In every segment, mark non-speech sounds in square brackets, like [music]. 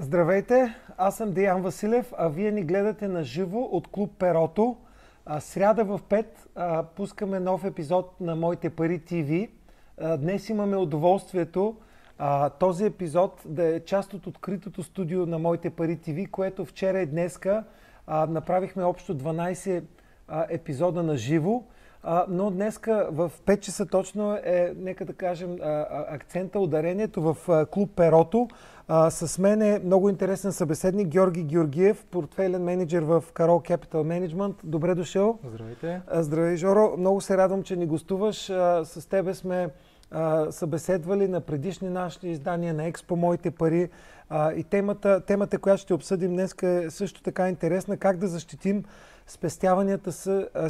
Здравейте, аз съм Деян Василев, а вие ни гледате на живо от клуб Перото. Сряда в 5 а, пускаме нов епизод на Моите пари ТВ. Днес имаме удоволствието този епизод да е част от откритото студио на Моите пари ТВ, което вчера и днеска направихме общо 12 а, епизода на живо. А, но днеска в 5 часа точно е, нека да кажем, а, акцента, ударението в а, клуб Перото. А, с мен е много интересен събеседник Георги Георгиев, портфейлен менеджер в Carol Capital Management. Добре дошъл. Здравейте. А, здравей, Жоро. Много се радвам, че ни гостуваш. А, с тебе сме а, събеседвали на предишни наши издания на Експо Моите пари. А, и темата, темата, която ще обсъдим днес е също така интересна. Как да защитим спестяванията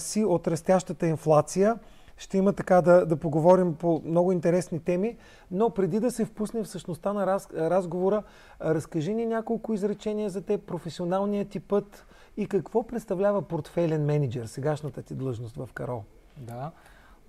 си от растящата инфлация. Ще има така да, да поговорим по много интересни теми, но преди да се впуснем в същността на раз, разговора, разкажи ни няколко изречения за те, професионалния ти път и какво представлява портфейлен менеджер, сегашната ти длъжност в Карол. Да,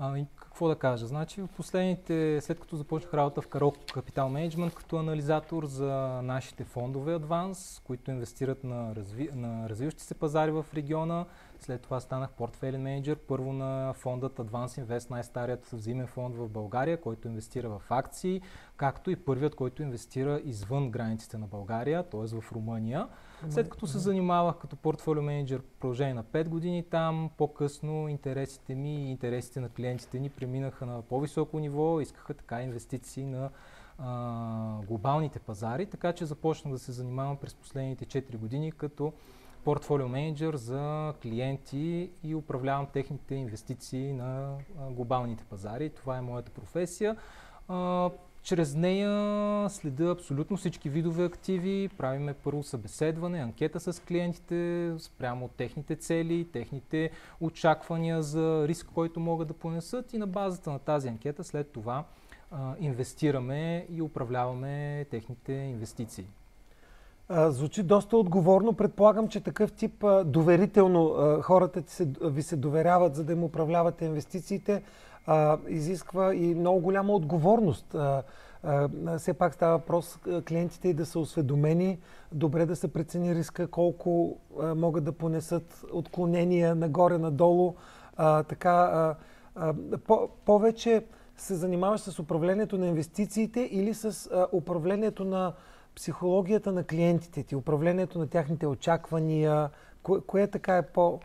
Ами, какво да кажа? Значи, в последните, след като започнах работа в Карол Capital Management като анализатор за нашите фондове Advance, които инвестират на, разви, на развиващи се пазари в региона, след това станах портфейлен менеджер първо на фондът Advance Invest, най-старият взимен фонд в България, който инвестира в акции, както и първият, който инвестира извън границите на България, т.е. в Румъния. След като се занимавах като портфолио менеджер продължение на 5 години там, по-късно интересите ми и интересите на клиентите ни преминаха на по-високо ниво, искаха така инвестиции на а, глобалните пазари, така че започнах да се занимавам през последните 4 години като портфолио менеджер за клиенти и управлявам техните инвестиции на глобалните пазари. Това е моята професия. Чрез нея следа абсолютно всички видове активи, правиме първо събеседване, анкета с клиентите спрямо техните цели, техните очаквания за риск, който могат да понесат и на базата на тази анкета след това а, инвестираме и управляваме техните инвестиции. Звучи доста отговорно. Предполагам, че такъв тип доверително хората ви се доверяват, за да им управлявате инвестициите а, изисква и много голяма отговорност. А, а, все пак става въпрос клиентите и да са осведомени, добре да се прецени риска, колко а, могат да понесат отклонения нагоре-надолу. А, така, а, а, по, повече се занимаваш с управлението на инвестициите или с а, управлението на психологията на клиентите ти, управлението на тяхните очаквания, кое, кое така е по-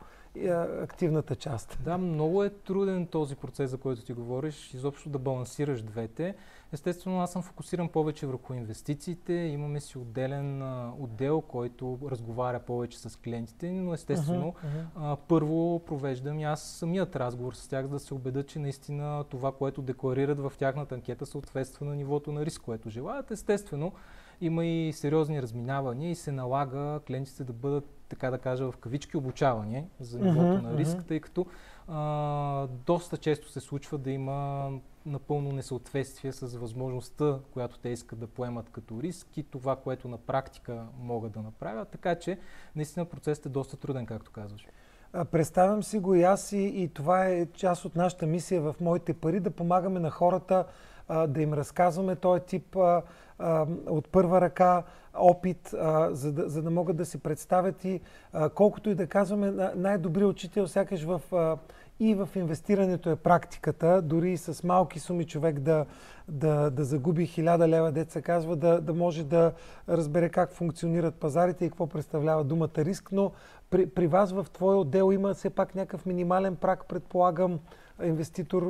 активната част. Да, много е труден този процес, за който ти говориш, изобщо да балансираш двете. Естествено, аз съм фокусиран повече върху инвестициите. Имаме си отделен а, отдел, който разговаря повече с клиентите, но естествено, uh-huh, uh-huh. А, първо провеждам и аз самият разговор с тях, за да се убеда, че наистина това, което декларират в тяхната анкета, съответства на нивото на риск, което желаят. Естествено, има и сериозни разминавания и се налага клиентите да бъдат, така да кажа, в кавички обучавани за нивото на риск, тъй като а, доста често се случва да има напълно несъответствие с възможността, която те искат да поемат като риск и това, което на практика могат да направят. Така че, наистина процесът е доста труден, както казваш. Представям си го и аз и, и това е част от нашата мисия в Моите пари, да помагаме на хората а, да им разказваме този тип а, а, от първа ръка опит, а, за, да, за да могат да си представят и а, колкото и да казваме, най-добрият учител сякаш в, а, и в инвестирането е практиката, дори и с малки суми човек да, да, да загуби хиляда лева, деца казва, да, да може да разбере как функционират пазарите и какво представлява думата риск, но при, при вас в твой отдел има все пак някакъв минимален прак, предполагам, инвеститор,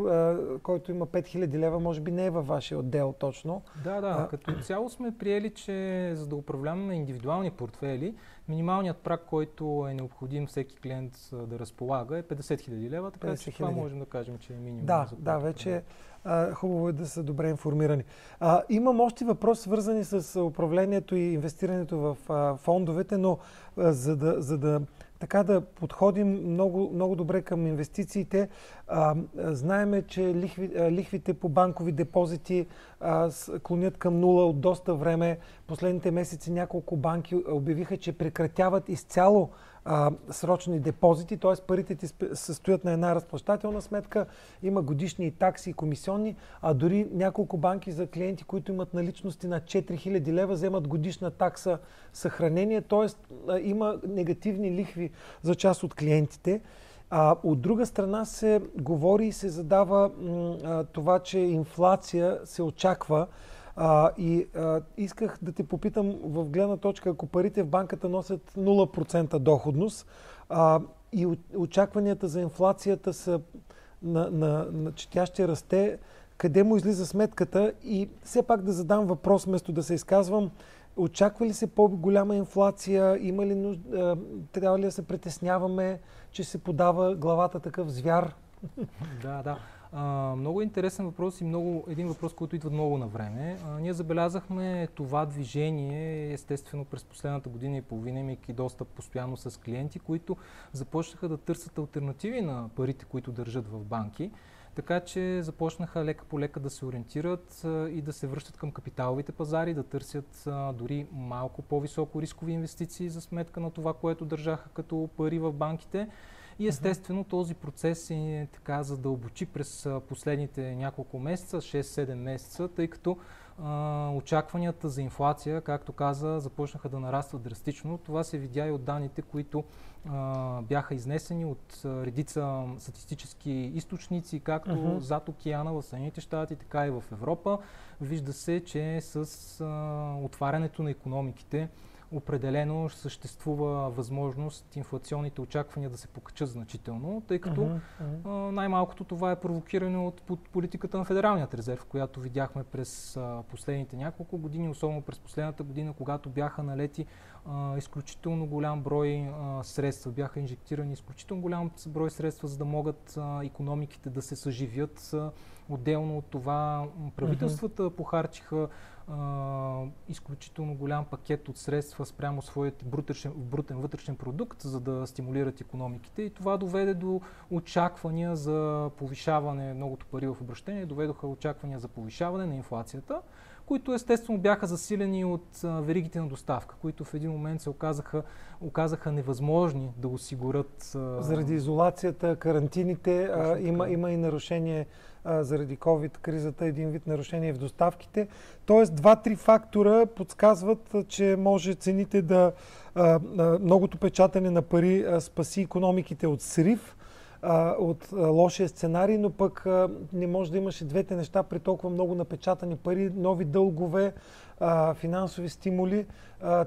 който има 5000 лева, може би не е във вашия отдел точно. Да, да. А... Като цяло сме приели, че за да управляваме индивидуални портфели, минималният прак, който е необходим всеки клиент да разполага е 50 000 лева, така че това можем да кажем, че е минимум. Да, за да, вече а, хубаво е да са добре информирани. А, имам още въпрос, свързани с управлението и инвестирането в а, фондовете, но а, за да, за да така да подходим много, много добре към инвестициите. А, знаеме, че лихви, лихвите по банкови депозити а, клонят към нула от доста време. Последните месеци няколко банки обявиха, че прекратяват изцяло а, срочни депозити, т.е. парите ти състоят на една разплащателна сметка, има годишни такси и комисионни, а дори няколко банки за клиенти, които имат наличности на 4000 лева, вземат годишна такса съхранение, т.е. има негативни лихви за част от клиентите. А от друга страна се говори и се задава м, това, че инфлация се очаква. А, и а, исках да те попитам в гледна точка, ако парите в банката носят 0% доходност а, и очакванията за инфлацията са на, на, на, че тя ще расте, къде му излиза сметката и все пак да задам въпрос, вместо да се изказвам, очаква ли се по-голяма инфлация, има ли нужда, трябва ли да се притесняваме, че се подава главата такъв звяр? Да, да. А, много интересен въпрос и много, един въпрос, който идва много на време. А, ние забелязахме това движение, естествено, през последната година и половина, имайки доста постоянно с клиенти, които започнаха да търсят альтернативи на парите, които държат в банки. Така че започнаха лека по лека да се ориентират а, и да се връщат към капиталовите пазари, да търсят а, дори малко по-високо рискови инвестиции за сметка на това, което държаха като пари в банките. И естествено този процес е така задълбочи през последните няколко месеца, 6-7 месеца, тъй като а, очакванията за инфлация, както каза, започнаха да нарастват драстично. Това се видя и от данните, които а, бяха изнесени от а, редица статистически източници, както uh-huh. зад океана в Съединените щати, така и в Европа. Вижда се, че с отварянето на економиките, определено съществува възможност инфлационните очаквания да се покачат значително, тъй като uh-huh, uh-huh. най-малкото това е провокирано от политиката на Федералният резерв, която видяхме през последните няколко години, особено през последната година, когато бяха налети а, изключително голям брой а, средства, бяха инжектирани изключително голям брой средства, за да могат а, економиките да се съживят. А, отделно от това правителствата uh-huh. похарчиха а, изключително голям пакет от средства спрямо своят брутен, брутен вътрешен продукт, за да стимулират економиките. И това доведе до очаквания за повишаване, многото пари в обращение, доведоха очаквания за повишаване на инфлацията които естествено бяха засилени от а, веригите на доставка, които в един момент се оказаха, оказаха невъзможни да осигурят. А... Заради изолацията, карантините, а, има, има и нарушение заради COVID-кризата, един вид нарушение в доставките. Тоест, два-три фактора подсказват, че може цените да. Многото печатане на пари спаси економиките от срив от лошия сценарий, но пък не може да имаш и двете неща при толкова много напечатани пари, нови дългове, финансови стимули.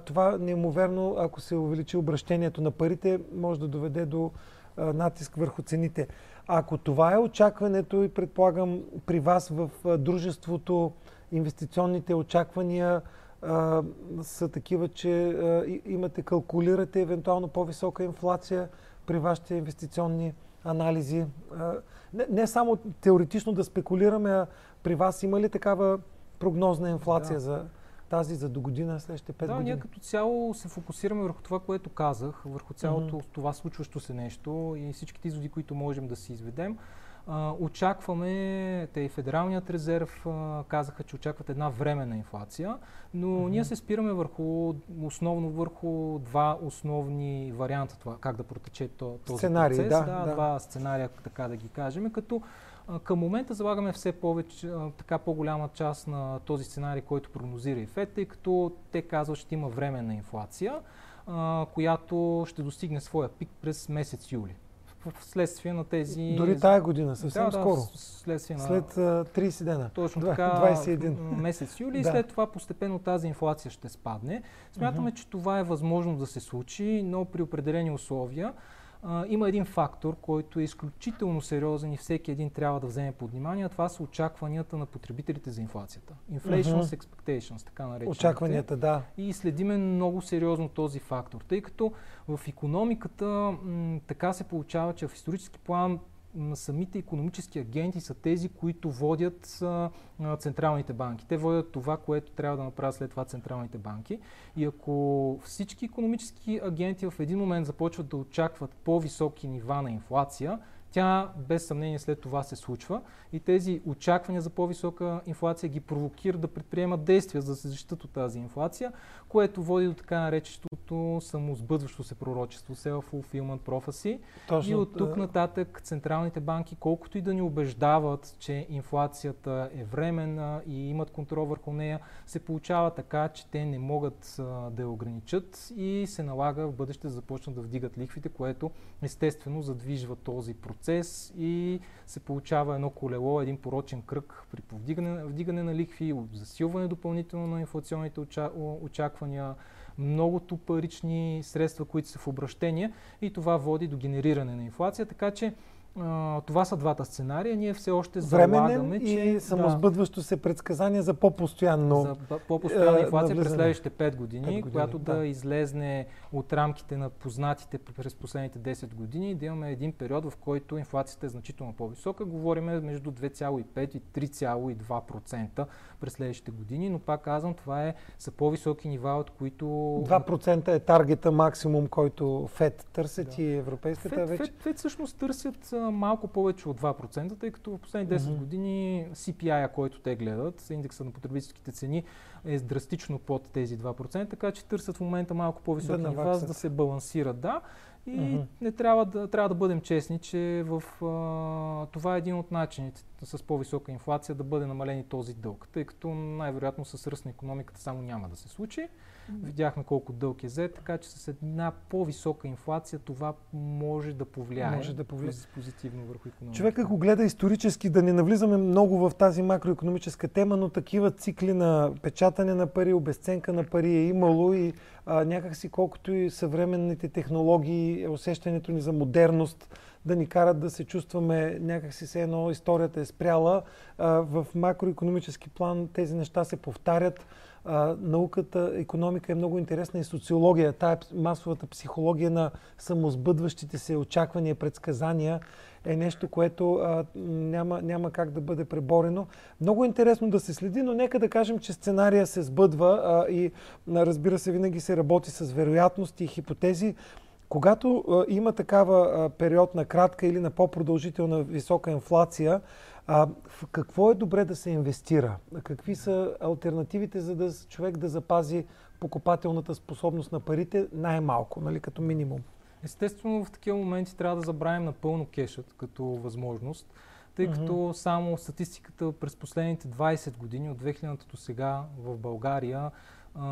Това неимоверно, ако се увеличи обращението на парите, може да доведе до натиск върху цените. Ако това е очакването и предполагам при вас в а, дружеството, инвестиционните очаквания а, са такива, че а, имате, калкулирате евентуално по-висока инфлация при вашите инвестиционни анализи. Не, не само теоретично да спекулираме, а при вас има ли такава прогнозна инфлация да. за тази за до година, следващите 5 да, години? Да, ние като цяло се фокусираме върху това, което казах, върху цялото mm-hmm. това случващо се нещо и всичките изводи, които можем да си изведем. А, очакваме, те и Федералният резерв а, казаха, че очакват една временна инфлация, но mm-hmm. ние се спираме върху, основно върху два основни варианта това, как да протече то, този Сценарий, процес. Да, да, да, два сценария, така да ги кажем, като към момента залагаме все повече, така по-голяма част на този сценарий, който прогнозира и ФЕД, тъй като те казват, ще има временна инфлация, която ще достигне своя пик през месец юли вследствие на тези... Дори тая година, съвсем да, скоро. Следствие на... След uh, 30 дена. Точно така, 21. месец юли [laughs] да. и след това постепенно тази инфлация ще спадне. Смятаме, uh-huh. че това е възможно да се случи, но при определени условия а, има един фактор, който е изключително сериозен и всеки един трябва да вземе под внимание. Това са очакванията на потребителите за инфлацията. Inflation uh-huh. expectations, така наречените. Очакванията, да. И следиме много сериозно този фактор, тъй като в економиката м- така се получава, че в исторически план самите економически агенти са тези, които водят централните банки. Те водят това, което трябва да направят след това централните банки. И ако всички економически агенти в един момент започват да очакват по-високи нива на инфлация, Тя без съмнение след това се случва и тези очаквания за по-висока инфлация ги провокират да предприемат действия за да се защитат от тази инфлация, което води до така нареченото самосбъдващо се пророчество, self-fulfillment prophecy. Точно, и от тук нататък централните банки, колкото и да ни убеждават, че инфлацията е временна и имат контрол върху нея, се получава така, че те не могат а, да я ограничат и се налага в бъдеще да започнат да вдигат лихвите, което естествено задвижва този процес и се получава едно колело, един порочен кръг при повдигане, вдигане на лихви, засилване допълнително на инфлационните очаквания, многото парични средства, които са в обращение и това води до генериране на инфлация. Така че това са двата сценария. Ние все още залагаме, че... и самосбъдващо се предсказание за по-постоянно... За по-постоянна инфлация през следващите 5 години, 5 години която да. да излезне от рамките на познатите през последните 10 години, да имаме един период, в който инфлацията е значително по-висока. Говориме между 2,5 и 3,2% през следващите години, но пак казвам, това е, са по-високи нива, от които... 2% е таргета максимум, който ФЕД търсят да. и европейската ФЕД, вече? ФЕД, ФЕД всъщност търсят малко повече от 2%, тъй като в последните 10 mm-hmm. години CPI, който те гледат, индекса на потребителските цени, е драстично под тези 2%, така че търсят в момента малко по-високи да нива, за да се балансират. Да, и mm-hmm. не трябва да, трябва да бъдем честни, че в, а, това е един от начините с по-висока инфлация да бъде намален и този дълг, тъй като най-вероятно с ръст на економиката само няма да се случи. Видяхме колко дълг е зет, така че с една по-висока инфлация това може да повлияе, може да повлияе. позитивно върху економиката. Човек ако гледа исторически, да не навлизаме много в тази макроекономическа тема, но такива цикли на печатане на пари, обесценка на пари е имало и а, някакси колкото и съвременните технологии, усещането ни за модерност, да ни карат да се чувстваме някакси все едно историята е спряла. А, в макроекономически план тези неща се повтарят а, науката, економика е много интересна и социология, тая масовата психология на самосбъдващите се очаквания, предсказания е нещо, което а, няма, няма как да бъде преборено. Много е интересно да се следи, но нека да кажем, че сценария се сбъдва а, и разбира се винаги се работи с вероятности и хипотези. Когато а, има такава а, период на кратка или на по-продължителна висока инфлация, а, в какво е добре да се инвестира? Какви са альтернативите, за да човек да запази покупателната способност на парите най-малко, нали, като минимум? Естествено, в такива моменти трябва да забравим напълно кешът като възможност, тъй като mm-hmm. само статистиката през последните 20 години, от 2000 до сега в България, а,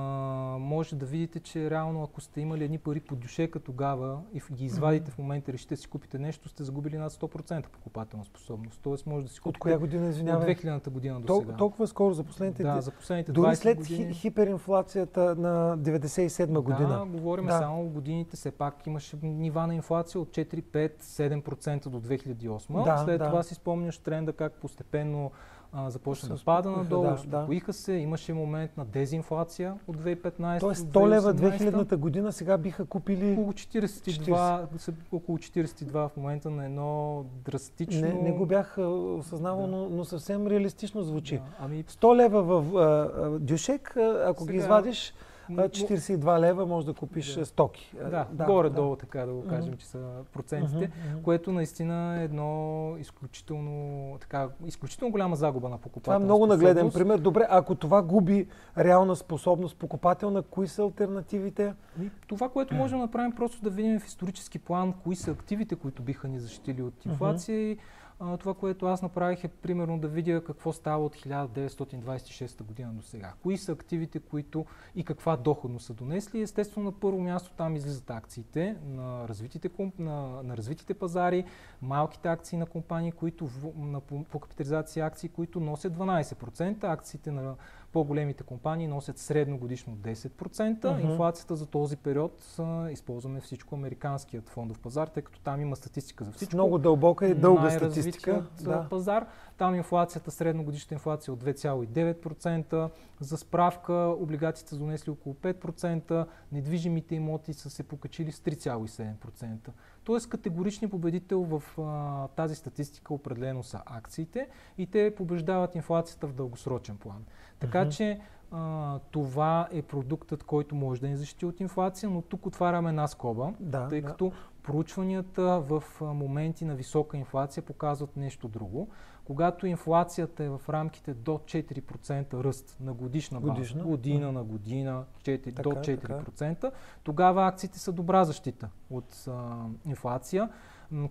може да видите, че реално ако сте имали едни пари по дюшека тогава и ги извадите в момента и решите да си купите нещо, сте загубили над 100% покупателна способност. Тоест може да си купите... От коя година, извинявай? От 2000-та година до сега. Толкова скоро за последните... Да, за последните Дори 20 след години... хиперинфлацията на 97 година. Да, говорим да. само в годините, все пак имаше нива на инфлация от 4, 5, 7% до 2008. Да, след да. това си спомняш тренда как постепенно а, започна да пада надолу, да, успокоиха да. се, имаше момент на дезинфлация от 2015 Тоест 100 лева 2000-та година сега биха купили... Около 42, 40. около 42 в момента на едно драстично... Не, не го бях осъзнавал, да. но, но съвсем реалистично звучи. Да. Ами... 100 лева в а, Дюшек, ако сега... ги извадиш 42 лева може да купиш да. стоки. Да, да горе-долу да. така да го кажем, mm-hmm. че са процентите, mm-hmm. което наистина е едно изключително, така, изключително голяма загуба на покупателна Това е много нагледен пример. Добре, ако това губи реална способност покупателна, кои са альтернативите? И това, което можем да направим, просто да видим в исторически план, кои са активите, които биха ни защитили от инфлация mm-hmm това, което аз направих е примерно да видя какво става от 1926 година до сега. Кои са активите, които и каква доходност са донесли. Естествено, на първо място там излизат акциите на развитите, на, на развитите пазари, малките акции на компании, които на, по, по капитализация акции, които носят 12%, акциите на по-големите компании носят средно годишно 10%. Uh-huh. Инфлацията за този период а, използваме всичко американският фондов пазар, тъй като там има статистика за всичко. Много дълбока и дълга статистика. Да. пазар. Там инфлацията, средно годишна инфлация от 2,9%. За справка, облигациите са донесли около 5%, недвижимите имоти са се покачили с 3,7%. Тоест категорични победител в а, тази статистика определено са акциите и те побеждават инфлацията в дългосрочен план. Така mm-hmm. че а, това е продуктът, който може да ни защити от инфлация, но тук отваряме една скоба, да, тъй да. като проучванията в моменти на висока инфлация показват нещо друго. Когато инфлацията е в рамките до 4% ръст на годишна база, Годишна? година на година, 4, Така, до 4%, тогава акциите са добра защита от а, инфлация.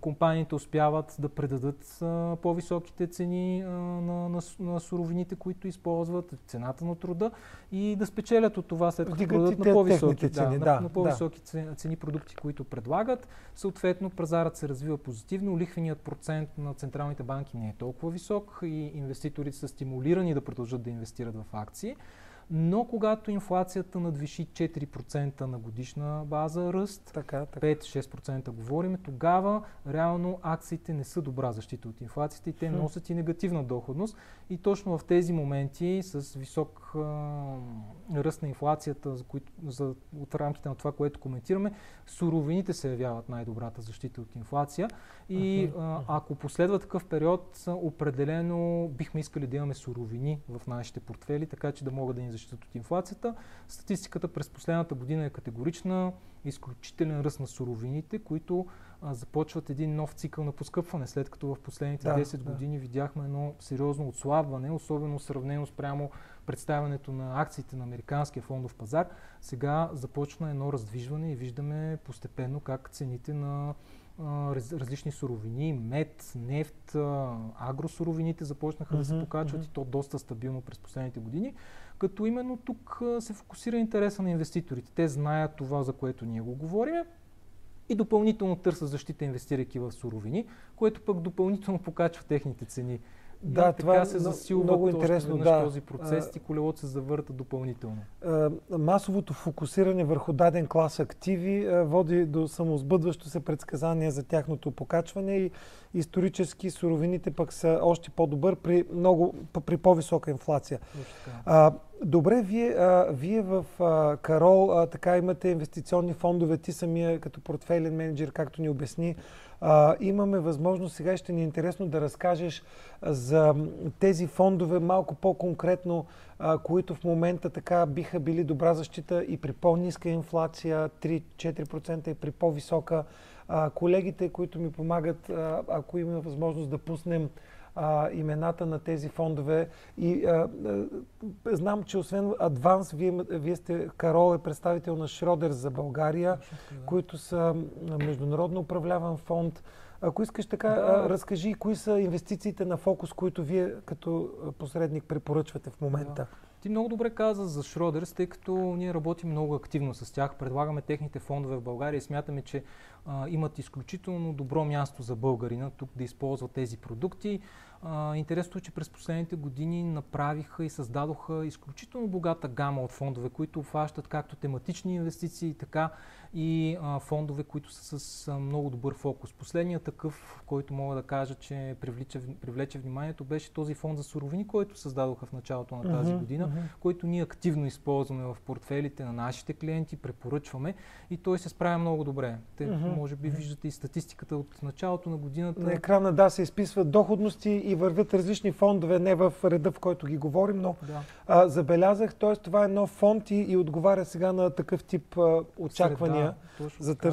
Компаниите успяват да предадат а, по-високите цени а, на, на, на суровините, които използват, цената на труда и да спечелят от това след като продадат на по-високи, цени, да, да, на, на по-високи цени, цени продукти, които предлагат. Съответно, пазарът се развива позитивно, лихвеният процент на централните банки не е толкова висок и инвеститорите са стимулирани да продължат да инвестират в акции. Но когато инфлацията надвиши 4% на годишна база ръст, Така, така. 5-6% говорим, тогава реално акциите не са добра защита от инфлацията и те Хм. носят и негативна доходност. И точно в тези моменти с висок а, ръст на инфлацията, за които, за, от рамките на това, което коментираме, суровините се явяват най-добрата защита от инфлация. И а, ако последва такъв период, определено бихме искали да имаме суровини в нашите портфели, така че да могат да ни защитат от инфлацията. Статистиката през последната година е категорична. Изключителен ръст на суровините, които а, започват един нов цикъл на поскъпване, след като в последните Да, 10 да. години видяхме едно сериозно отслабване, особено сравнено спрямо представянето на акциите на американския фондов пазар. Сега започна едно раздвижване и виждаме постепенно как цените на раз, различни суровини, мед, нефт, агросуровините започнаха да се покачват мгм. и то доста стабилно през последните години, като именно тук се фокусира интереса на инвеститорите. Те знаят това, за което ние го говорим и допълнително търсят защита, инвестирайки в суровини, което пък допълнително покачва техните цени. Да, и това така е се много- засилва много интересно, да. този процес и колелото се завърта допълнително. Масовото фокусиране върху даден клас активи води до самоизбъдващо се предсказание за тяхното покачване и исторически суровините пък са още по-добър при, много, при по-висока инфлация. А, добре, вие, а, вие в а, Карол така имате инвестиционни фондове, ти самия като портфейлен менеджер, както ни обясни. А, имаме възможност, сега ще ни е интересно да разкажеш за тези фондове малко по-конкретно, а, които в момента така биха били добра защита и при по-ниска инфлация, 3-4% и при по-висока. А, колегите, които ми помагат, ако има възможност да пуснем а, имената на тези фондове. И а, а, знам, че освен Адванс, вие, вие сте, Карол е представител на Шродер за България, така, да. които са международно управляван фонд. Ако искаш така, Да. разкажи кои са инвестициите на фокус, които вие като посредник препоръчвате в момента. Ти много добре каза за Шродерс, тъй като ние работим много активно с тях, предлагаме техните фондове в България и смятаме, че а, имат изключително добро място за българина тук да използва тези продукти. А, интересно е, че през последните години направиха и създадоха изключително богата гама от фондове, които обхващат както тематични инвестиции, така и а, фондове, които са с а, много добър фокус. Последният такъв, който мога да кажа, че привлича, привлече вниманието, беше този фонд за суровини, който създадоха в началото на тази Мгм, година мгм. който ние активно използваме в портфелите на нашите клиенти, препоръчваме и той се справя много добре. Те, Мгм, може би, виждате и статистиката от началото на годината. На екрана, да, се изписват доходности и вървят различни фондове, не в реда, в който ги говорим, но Да. а, забелязах, т.е. това е нов фонд и, и отговаря сега на такъв тип а, очаквания Среда, за така.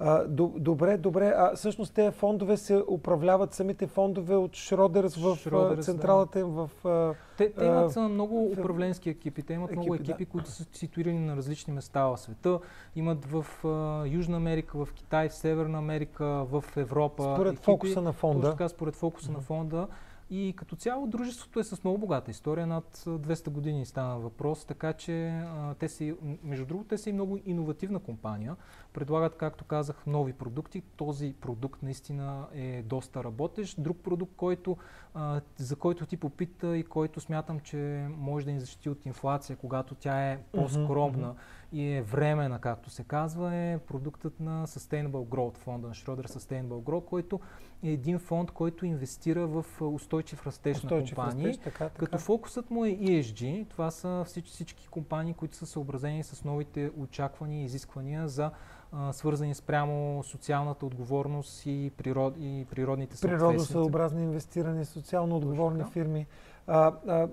А, до, добре, добре. А всъщност тези фондове се управляват самите фондове от Шродерс в Шродерс, а, да. централата им в... А, Те, те имат а, много управленски екипи. Те имат много екипи, да. екипи, които са ситуирани на различни места в света. Имат в а, Южна Америка, в Китай, в Северна Америка, в Европа. според екипи. фокуса на Точно фонда. така, според фокуса на Мгм. фонда. И като цяло дружеството е с много богата история, над а, 200 години стана въпрос, така че а, те са, и- м, между другото, те са и много иновативна компания. Предлагат, както казах, нови продукти. Този продукт наистина е доста работещ. Друг продукт, който, а, за който ти попита и който смятам, че може да ни защити от инфлация, когато тя е по-скромна и е времена, както се казва, е продуктът на Sustainable Growth, фонда на Schroeder Sustainable Growth, който е един фонд, който инвестира в устойчив растеж Устойчив на компании. растеж, така, така. Като фокусът му е ESG, това са всички, всички компании, които са съобразени с новите очаквания и изисквания за а, свързани спрямо социалната отговорност и, природ, и природните Природосъобразни инвестиране, социално отговорни да. фирми. А, а,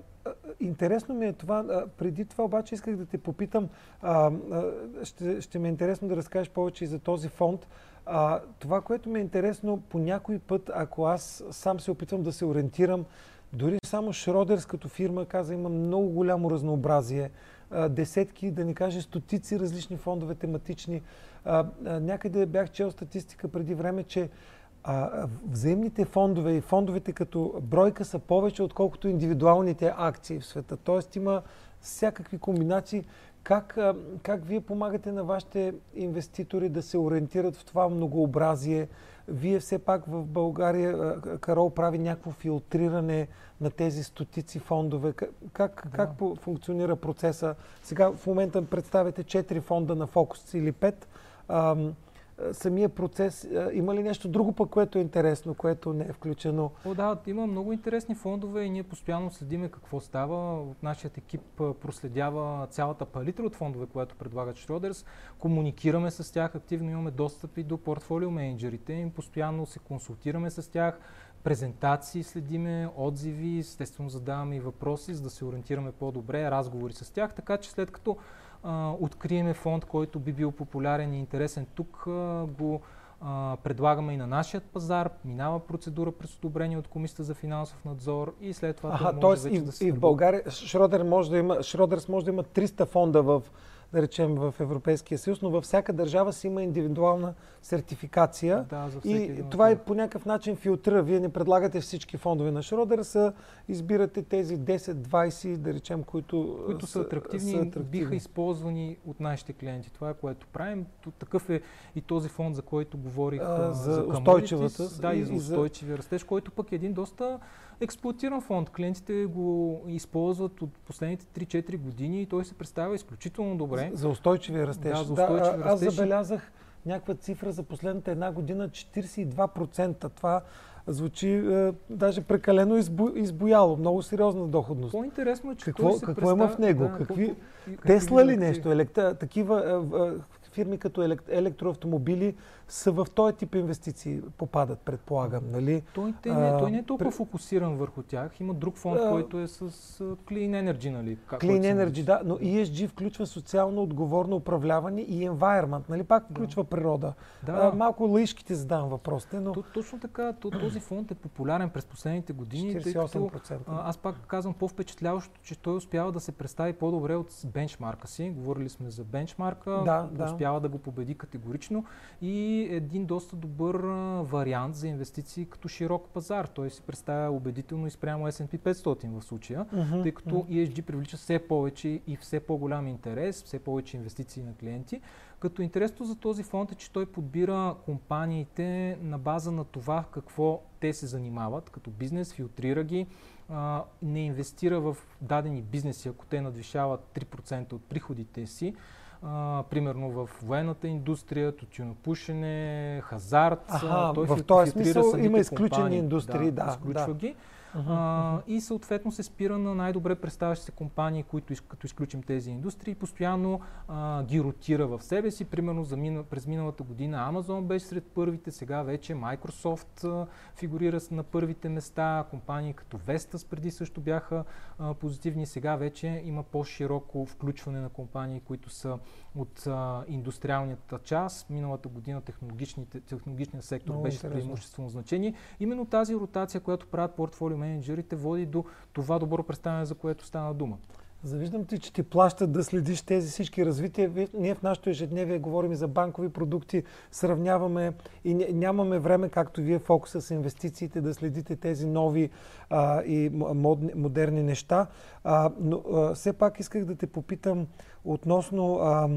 интересно ми е това. Преди това обаче исках да те попитам. А, ще, ще ме е интересно да разкажеш повече и за този фонд. А, това, което ми е интересно, по някой път, ако аз сам се опитвам да се ориентирам, дори само Шродерс като фирма каза, има много голямо разнообразие. А, десетки, да ни каже стотици различни фондове тематични. А, а, някъде бях чел статистика преди време, че а, взаимните фондове и фондовете като бройка са повече, отколкото индивидуалните акции в света. Тоест има всякакви комбинации. Как, как вие помагате на вашите инвеститори да се ориентират в това многообразие? Вие все пак в България, Карол прави някакво филтриране на тези стотици фондове. Как, да. как функционира процеса? Сега в момента представяте 4 фонда на фокус или 5 самия процес. Има ли нещо друго пък, което е интересно, което не е включено? О, да, има много интересни фондове и ние постоянно следиме какво става. От нашият екип проследява цялата палитра от фондове, което предлагат Шродерс. Комуникираме с тях активно, имаме достъп и до портфолио менеджерите им, постоянно се консултираме с тях презентации следиме, отзиви, естествено задаваме и въпроси, за да се ориентираме по-добре, разговори с тях, така че след като откриеме фонд, който би бил популярен и интересен. Тук, го предлагаме и на нашия пазар, минава процедура през одобрение от Комисията за финансов надзор и след това Аха, може вече и, да се... И в България Шродер може да има, Шродерс може да има 300 фонда в да речем в Европейския съюз, но във всяка държава си има индивидуална сертификация. Да, за и това е по някакъв начин филтра. Вие не предлагате всички фондове на Шродер, са избирате тези 10-20, да речем, които, които са, атрактивни, са атрактивни. биха използвани от нашите клиенти. Това е което правим. Такъв е и този фонд, за който говорих. А, за, за устойчивата. Да, и за устойчивия растеж, който пък е един доста експлуатиран фонд. Клиентите го използват от последните 3-4 години и той се представя изключително добре. За устойчивия растеж. Да, за устойчивия да, аз растеж. забелязах някаква цифра за последната една година 42%. Това звучи е, даже прекалено избо, избояло. Много сериозна доходност. По-интересно е, че какво, той се какво има в него? Да, какви, какви, Тесла ли нещо? Електа, такива е, е, фирми като електроавтомобили са в този тип инвестиции попадат, предполагам. Нали? Той, те, не, той не е толкова при... фокусиран върху тях. Има друг фонд, а, който е с Clean Energy. Нали? Как, Clean Energy, да, но ESG включва социално отговорно управляване и environment. Нали? Пак включва да. природа. Да. А, малко лаишките задавам въпросите, но... точно така, този фонд е популярен през последните години, 48%. тъй като аз пак казвам по-впечатляващо, че той успява да се представи по-добре от бенчмарка си. Говорили сме за бенчмарка, да, да. Успява да го победи категорично и един доста добър вариант за инвестиции като широк пазар. Той се представя убедително и спрямо S&P 500 в случая, uh-huh, тъй като uh-huh. ESG привлича все повече и все по-голям интерес, все повече инвестиции на клиенти. Като интересно за този фонд е, че той подбира компаниите на база на това какво те се занимават като бизнес, филтрира ги, не инвестира в дадени бизнеси, ако те надвишават 3% от приходите си, а, примерно в военната индустрия, тютюнопушене, хазарт. Аха, той в този смисъл има изключени компании. индустрии, да. да изключва да. ги. А, и съответно се спира на най-добре представящи се компании, които като изключим тези индустрии, постоянно а, ги ротира в себе си. Примерно за мина, през миналата година Amazon беше сред първите, сега вече Microsoft а, фигурира на първите места, компании като Vestas преди също бяха а, позитивни, сега вече има по-широко включване на компании, които са от а, индустриалната част. Миналата година технологичният сектор Много беше преимуществено значение. Именно тази ротация, която правят портфолио менеджерите, води до това добро представяне, за което стана дума. Завиждам ти, че ти плащат да следиш тези всички развития. Ние в нашото ежедневие говорим за банкови продукти, сравняваме и нямаме време, както вие фокуса с инвестициите, да следите тези нови а, и модни, модерни неща. А, но а, все пак исках да те попитам относно а,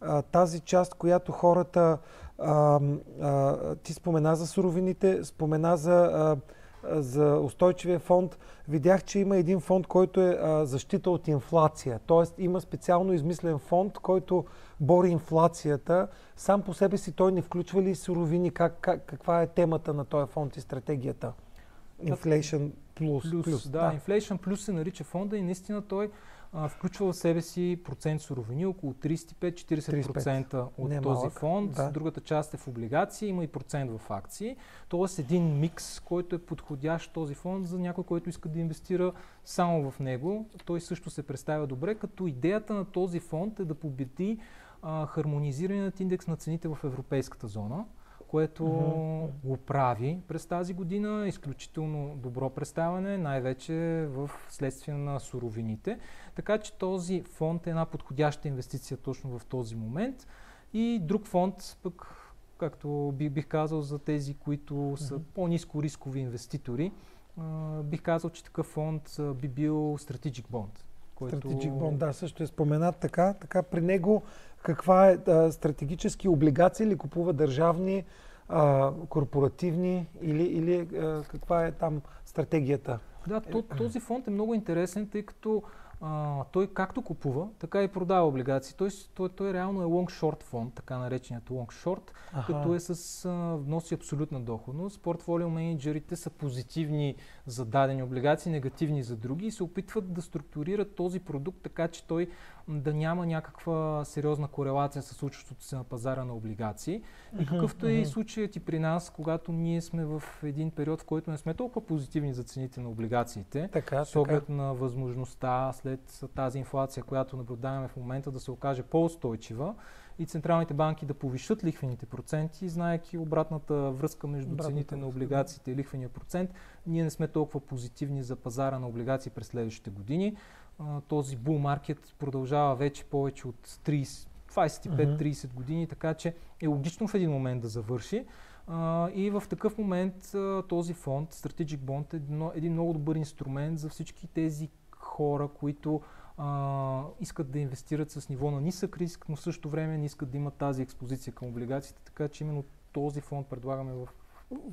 а, тази част, която хората... А, а, ти спомена за суровините, спомена за... А, за устойчивия фонд, видях, че има един фонд, който е а, защита от инфлация. Тоест има специално измислен фонд, който бори инфлацията. Сам по себе си той не включва ли суровини? Как, как, каква е темата на този фонд и стратегията? Inflation Plus. Плюс да, да, Inflation Plus се нарича фонда и наистина той а, включва в себе си процент суровини, около 35-40% от Не този малък, фонд. Да. Другата част е в облигации, има и процент в акции. Тоест един микс, който е подходящ този фонд за някой, който иска да инвестира само в него. Той също се представя добре, като идеята на този фонд е да победи а, хармонизираният индекс на цените в европейската зона което mm-hmm. го прави през тази година. Изключително добро представяне, най-вече в следствие на суровините. Така че този фонд е една подходяща инвестиция точно в този момент. И друг фонд, пък, както бих, бих казал, за тези, които са mm-hmm. по-низко рискови инвеститори, бих казал, че такъв фонд би бил Strategic Bond. Който... Strategic Bond, да, също е споменат така. Така при него каква е а, стратегически облигации ли купува държавни, а, корпоративни или, или а, каква е там стратегията? Да, то, този фонд е много интересен, тъй като а, той както купува, така и продава облигации. Той, той, той реално е long-short фонд, така нареченият long-short, като е с а, вноси абсолютна доходност. Портфолио менеджерите са позитивни за дадени облигации, негативни за други и се опитват да структурират този продукт така, че той да няма някаква сериозна корелация с случващото се на пазара на облигации. И какъвто е и случаят и при нас, когато ние сме в един период, в който не сме толкова позитивни за цените на облигациите, така, с оглед така. на възможността след тази инфлация, която наблюдаваме в момента, да се окаже по-устойчива и централните банки да повишат лихвените проценти, знаеки обратната връзка между обратната цените на облигациите и лихвения процент, ние не сме толкова позитивни за пазара на облигации през следващите години този бул маркет продължава вече повече от 30, 25-30 години, така че е логично в един момент да завърши. Uh, и в такъв момент uh, този фонд, Strategic Bond, е едно, един много добър инструмент за всички тези хора, които uh, искат да инвестират с ниво на нисък риск, но в същото време не искат да имат тази експозиция към облигациите, така че именно този фонд предлагаме в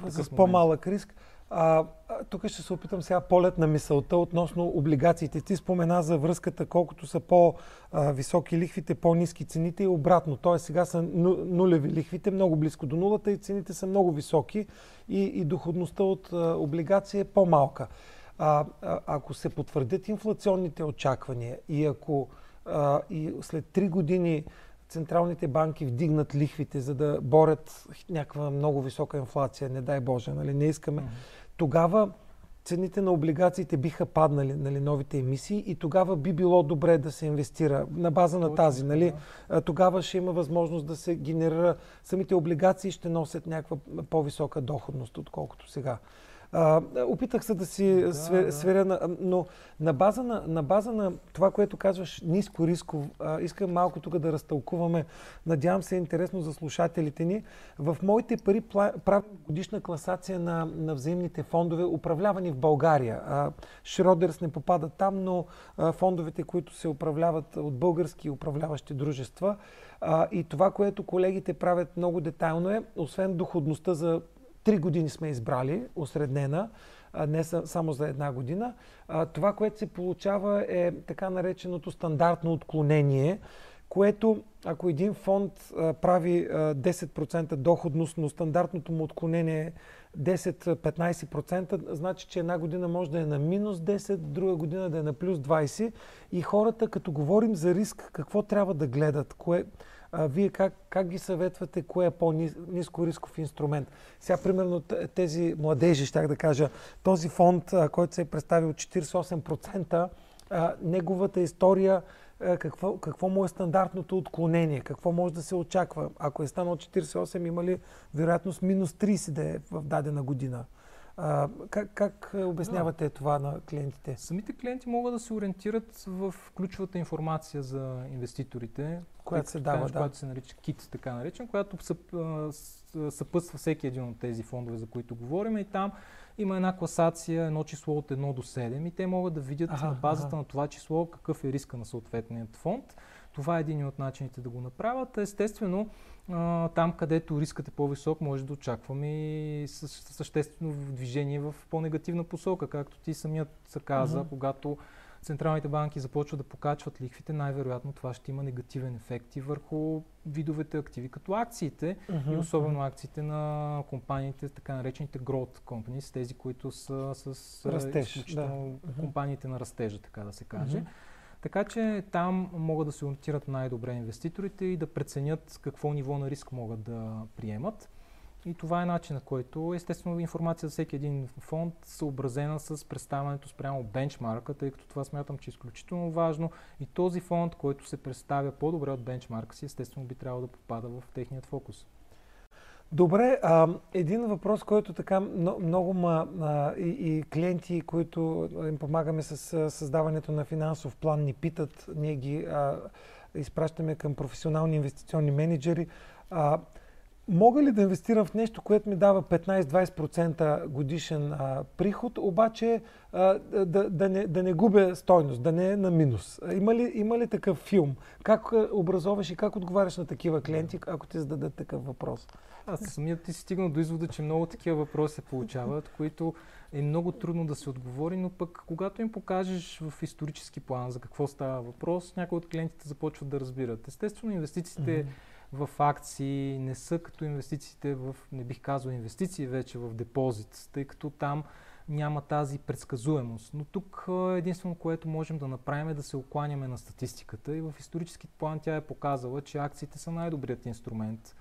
с по-малък риск. А, тук ще се опитам сега полет на мисълта относно облигациите. Ти спомена за връзката, колкото са по-високи лихвите, по-низки цените и обратно. Тоест сега са нулеви лихвите, много близко до нулата и цените са много високи и, и доходността от а, облигация е по-малка. А, а, ако се потвърдят инфлационните очаквания и ако а, и след 3 години централните банки вдигнат лихвите, за да борят някаква много висока инфлация, не дай Боже, нали, не искаме, mm-hmm. тогава цените на облигациите биха паднали, нали, новите емисии и тогава би било добре да се инвестира на база на тази. Нали, тогава ще има възможност да се генерира, самите облигации ще носят някаква по-висока доходност, отколкото сега. А, опитах се да си да, свер, сверя, на, но на база на, на база на това, което казваш, ниско рисков, а, искам малко тук да разтълкуваме. Надявам се е интересно за слушателите ни. В моите пари правим годишна класация на, на взаимните фондове, управлявани в България. А, Шродерс не попада там, но а, фондовете, които се управляват от български управляващи дружества. А, и това, което колегите правят много детайлно е, освен доходността за Три години сме избрали, осреднена, не само за една година. Това, което се получава е така нареченото стандартно отклонение, което ако един фонд прави 10% доходност, но стандартното му отклонение е 10-15%, значи, че една година може да е на минус 10, друга година да е на плюс 20. И хората, като говорим за риск, какво трябва да гледат? Кое, а, вие как, как ги съветвате, кое е по-низко рисков инструмент? Сега, примерно, тези младежи, щях да кажа, този фонд, който се е представил 48%, а, неговата история, какво, какво му е стандартното отклонение, какво може да се очаква. Ако е станал 48, има ли вероятност минус 30 да е в дадена година? А, как, как обяснявате да. това на клиентите? Самите клиенти могат да се ориентират в ключовата информация за инвеститорите, която се дава, да. която се нарича КИТ, така наречен, която съпътства всеки един от тези фондове, за които говорим и там има една класация, едно число от 1 до 7 и те могат да видят ага, на базата ага. на това число какъв е риска на съответният фонд. Това е един от начините да го направят. Естествено, там, където рискът е по-висок, може да очакваме и съществено движение в по-негативна посока, както ти самият се каза, uh-huh. когато централните банки започват да покачват лихвите, най-вероятно това ще има негативен ефект и върху видовете активи, като акциите uh-huh. и особено акциите на компаниите, така наречените growth companies, тези, които са с Растеж, да. компаниите на растежа, така да се каже. Uh-huh. Така че там могат да се ориентират най-добре инвеститорите и да преценят какво ниво на риск могат да приемат. И това е начинът, който естествено информация за всеки един фонд съобразена с представянето спрямо бенчмарка, тъй като това смятам, че е изключително важно. И този фонд, който се представя по-добре от бенчмарка си, естествено би трябвало да попада в техният фокус. Добре, а, един въпрос, който така много ма, а, и, и клиенти, които им помагаме с създаването на финансов план, ни питат, ние ги а, изпращаме към професионални инвестиционни менеджери. А, мога ли да инвестирам в нещо, което ми дава 15-20% годишен а, приход, обаче а, да, да, не, да не губя стойност, да не е на минус? Има ли, има ли такъв филм? Как образоваш и как отговаряш на такива клиенти, ако ти зададат такъв въпрос? Аз самият ти си стигнал до извода, че много такива въпроси се получават, които е много трудно да се отговори, но пък когато им покажеш в исторически план за какво става въпрос, някои от клиентите започват да разбират. Естествено, инвестициите mm-hmm в акции, не са като инвестициите в, не бих казал инвестиции вече в депозит, тъй като там няма тази предсказуемост. Но тук единствено, което можем да направим е да се окланяме на статистиката и в исторически план тя е показала, че акциите са най-добрият инструмент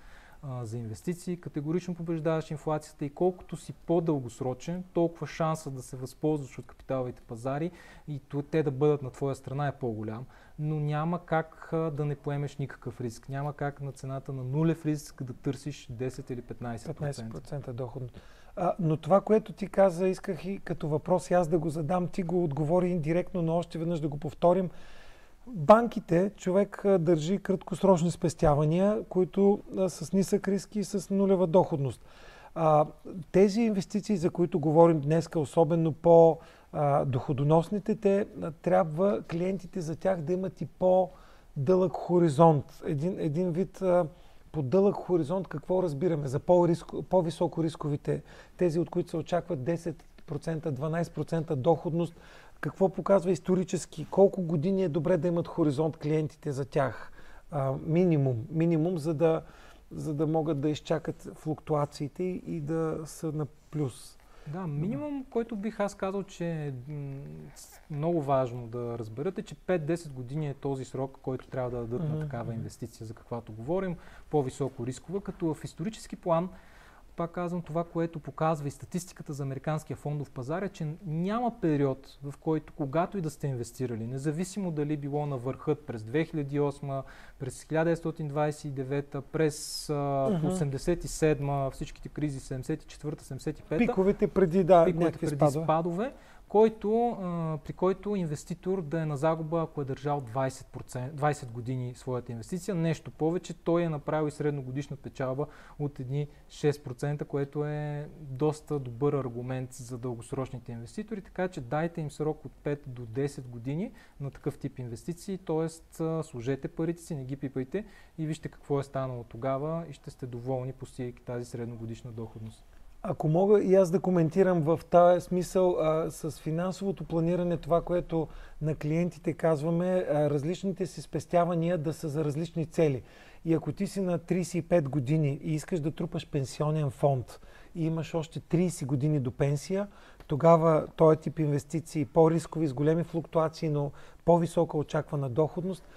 за инвестиции, категорично побеждаваш инфлацията и колкото си по-дългосрочен, толкова шанса да се възползваш от капиталовите пазари и те да бъдат на твоя страна е по-голям. Но няма как да не поемеш никакъв риск. Няма как на цената на нулев риск да търсиш 10 или 15%. 15% доходност. А, но това, което ти каза, исках и като въпрос и аз да го задам, ти го отговори индиректно, но още веднъж да го повторим банките човек държи краткосрочни спестявания, които с нисък риск и с нулева доходност. Тези инвестиции, за които говорим днес, особено по доходоносните, те трябва клиентите за тях да имат и по-дълъг хоризонт. Един, един вид по дълъг хоризонт какво разбираме за по-високо рисковите, тези от които се очакват 10%, 12% доходност, какво показва исторически? Колко години е добре да имат хоризонт клиентите за тях? А, минимум, минимум, за да, за да могат да изчакат флуктуациите и да са на плюс. Да, минимум, който бих аз казал, че е много важно да разберете, че 5-10 години е този срок, който трябва да дадат mm-hmm. на такава инвестиция, за каквато говорим, по-високо рискова, като в исторически план пак казвам, това, което показва и статистиката за американския фондов пазар е, че няма период, в който когато и да сте инвестирали, независимо дали било на върхът през 2008, през 1929, през uh-huh. 87, всичките кризи 74 75 Пиковете преди, да, пиковете преди спадове. спадове който, при който инвеститор да е на загуба, ако е държал 20%, 20 години своята инвестиция. Нещо повече, той е направил и средногодишна печалба от едни 6%, което е доста добър аргумент за дългосрочните инвеститори, така че дайте им срок от 5 до 10 години на такъв тип инвестиции, т.е. служете парите си, не ги пипайте и вижте какво е станало тогава и ще сте доволни, постигайки тази средногодишна доходност. Ако мога и аз да коментирам в тази смисъл а, с финансовото планиране, това, което на клиентите казваме, а, различните си спестявания да са за различни цели. И ако ти си на 35 години и искаш да трупаш пенсионен фонд и имаш още 30 години до пенсия, тогава този тип инвестиции, по-рискови, с големи флуктуации, но по-висока очаквана доходност –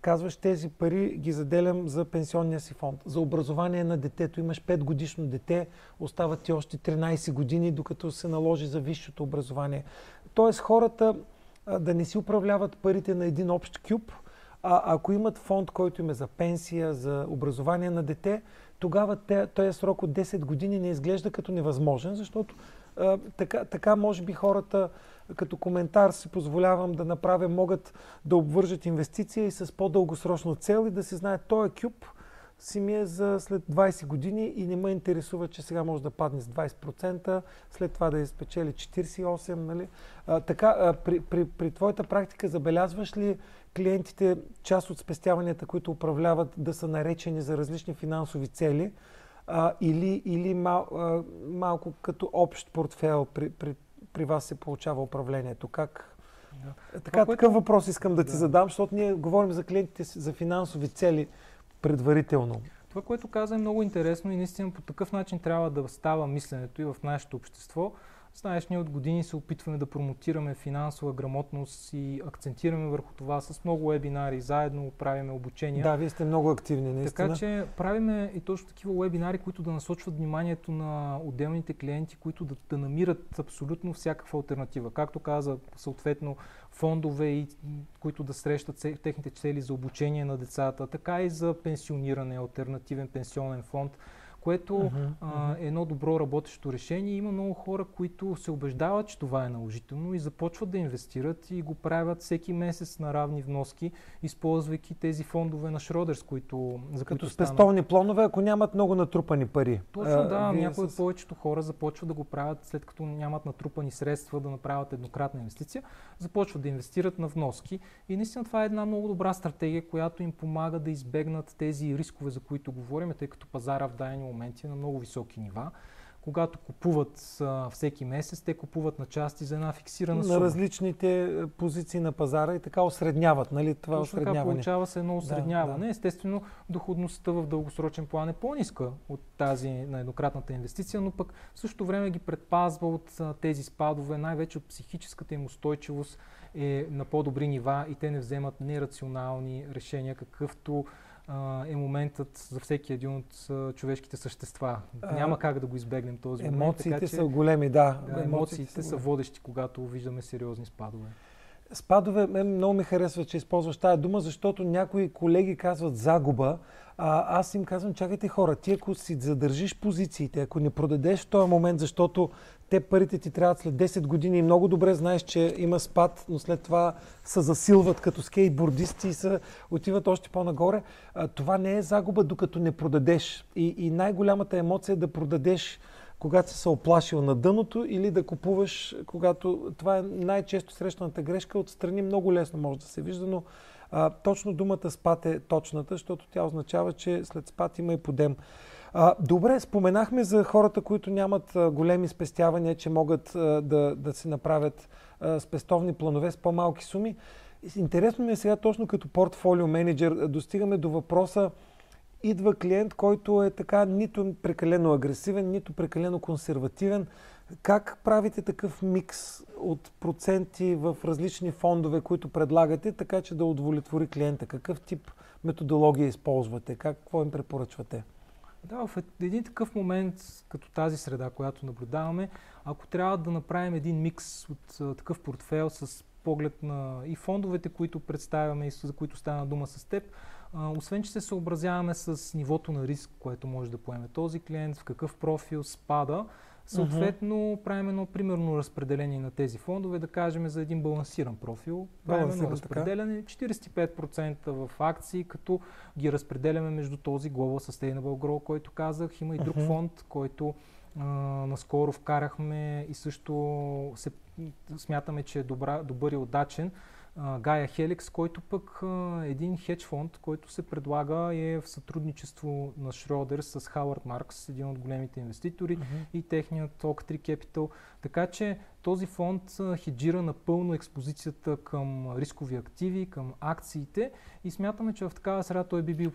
казваш тези пари ги заделям за пенсионния си фонд. За образование на детето имаш 5 годишно дете, остават ти още 13 години, докато се наложи за висшето образование. Тоест хората да не си управляват парите на един общ кюб, а ако имат фонд, който им е за пенсия, за образование на дете, тогава този срок от 10 години не изглежда като невъзможен, защото а, така, така може би хората като коментар си позволявам да направя, могат да обвържат инвестиция и с по-дългосрочна цел и да се знае, този кюб си ми е за след 20 години и не ме интересува, че сега може да падне с 20%, след това да изпечели 48%. Нали? А, така, а, при, при, при твоята практика забелязваш ли клиентите част от спестяванията, които управляват, да са наречени за различни финансови цели а, или, или мал, а, малко като общ портфел при, при при вас се получава управлението? Как? Да. Така, Това, такъв въпрос искам да ти да. задам, защото ние говорим за клиентите за финансови цели предварително. Това, което каза е много интересно и наистина по такъв начин трябва да става мисленето и в нашето общество. Знаеш, ние от години се опитваме да промотираме финансова грамотност и акцентираме върху това с много вебинари, заедно правиме обучения. Да, вие сте много активни, наистина. Така че правиме и точно такива вебинари, които да насочват вниманието на отделните клиенти, които да, да намират абсолютно всякаква альтернатива. Както каза, съответно, фондове, и, които да срещат техните цели за обучение на децата, така и за пенсиониране, альтернативен пенсионен фонд което uh-huh, а, е едно добро работещо решение. Има много хора, които се убеждават, че това е наложително и започват да инвестират и го правят всеки месец на равни вноски, използвайки тези фондове на Шродерс, които за Като които спестовни планове, ако нямат много натрупани пари. Точно, да. Някои с... повечето хора започват да го правят след като нямат натрупани средства да направят еднократна инвестиция, започват да инвестират на вноски. И наистина това е една много добра стратегия, която им помага да избегнат тези рискове, за които говорим, тъй като пазара в дадени моменти на много високи нива. Когато купуват а, всеки месец, те купуват на части за една фиксирана сума. На различните е, позиции на пазара и така осредняват, нали? Това Точно осредняване. така получава се едно осредняване. Да, да. Естествено, доходността в дългосрочен план е по-ниска от тази на еднократната инвестиция, но пък в същото време ги предпазва от а, тези спадове, най-вече от психическата им устойчивост е на по-добри нива и те не вземат нерационални решения, какъвто е моментът за всеки един от човешките същества. Няма как да го избегнем този момент. Емоциите така, че, са големи, да. да емоциите, емоциите са, са водещи, когато виждаме сериозни спадове. Спадове, мен много ми харесва, че използваш тази дума, защото някои колеги казват загуба, а аз им казвам, чакайте хора, ти ако си задържиш позициите, ако не продадеш в този момент, защото те парите ти трябват след 10 години и много добре знаеш, че има спад, но след това се засилват като скейтбордисти и се отиват още по-нагоре. Това не е загуба, докато не продадеш. И, и най-голямата емоция е да продадеш когато се оплашил на дъното или да купуваш, когато това е най-често срещаната грешка. Отстрани много лесно може да се вижда, но а, точно думата спад е точната, защото тя означава, че след спад има и подем. А, добре, споменахме за хората, които нямат а, големи спестявания, че могат а, да, да си направят а, спестовни планове с по-малки суми. Интересно ми е сега точно като портфолио менеджер, достигаме до въпроса идва клиент, който е така нито прекалено агресивен, нито прекалено консервативен. Как правите такъв микс от проценти в различни фондове, които предлагате, така че да удовлетвори клиента? Какъв тип методология използвате? Как, какво им препоръчвате? Да, в един такъв момент, като тази среда, която наблюдаваме, ако трябва да направим един микс от а, такъв портфел с поглед на и фондовете, които представяме и за които стана дума с теб, а, освен, че се съобразяваме с нивото на риск, което може да поеме този клиент, в какъв профил спада, Съответно, uh-huh. правим едно примерно разпределение на тези фондове, да кажем за един балансиран профил. Правим едно разпределяне 45% в акции, като ги разпределяме между този Global Sustainable Grow, който казах. Има и друг uh-huh. фонд, който наскоро вкарахме и също се, смятаме, че е добра, добър и удачен Гая Хеликс, който пък е един хедж фонд, който се предлага е в сътрудничество на Шродер с Хауърд Маркс, един от големите инвеститори uh-huh. и техният Oak 3 Capital. Така че този фонд хеджира напълно експозицията към рискови активи, към акциите и смятаме, че в такава среда той би бил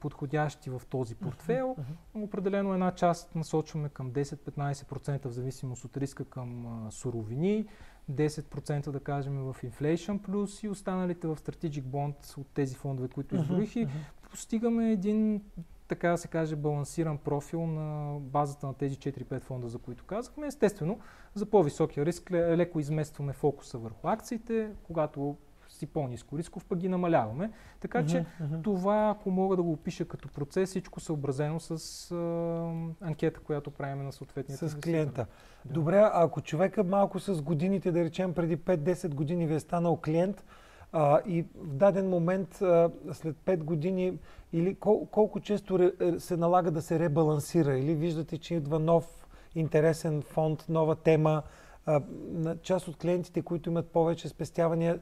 подходящ в този портфел. Uh-huh. Определено една част насочваме към 10-15% в зависимост от риска към суровини, 10% да кажем в Inflation Plus и останалите в Strategic Bond от тези фондове, които изброих. И постигаме един така да се каже, балансиран профил на базата на тези 4-5 фонда, за които казахме. Естествено, за по-високия риск леко изместваме фокуса върху акциите, когато си по-низко рисков, пък ги намаляваме. Така uh-huh, че uh-huh. това, ако мога да го опиша като процес, всичко съобразено с а, анкета, която правим на съответния С клиента. Да. Добре, ако човека малко с годините, да речем преди 5-10 години ви е станал клиент, а, и в даден момент, а, след 5 години, или кол, колко често ре, е, се налага да се ребалансира? Или виждате, че идва нов интересен фонд, нова тема, част от клиентите, които имат повече спестявания,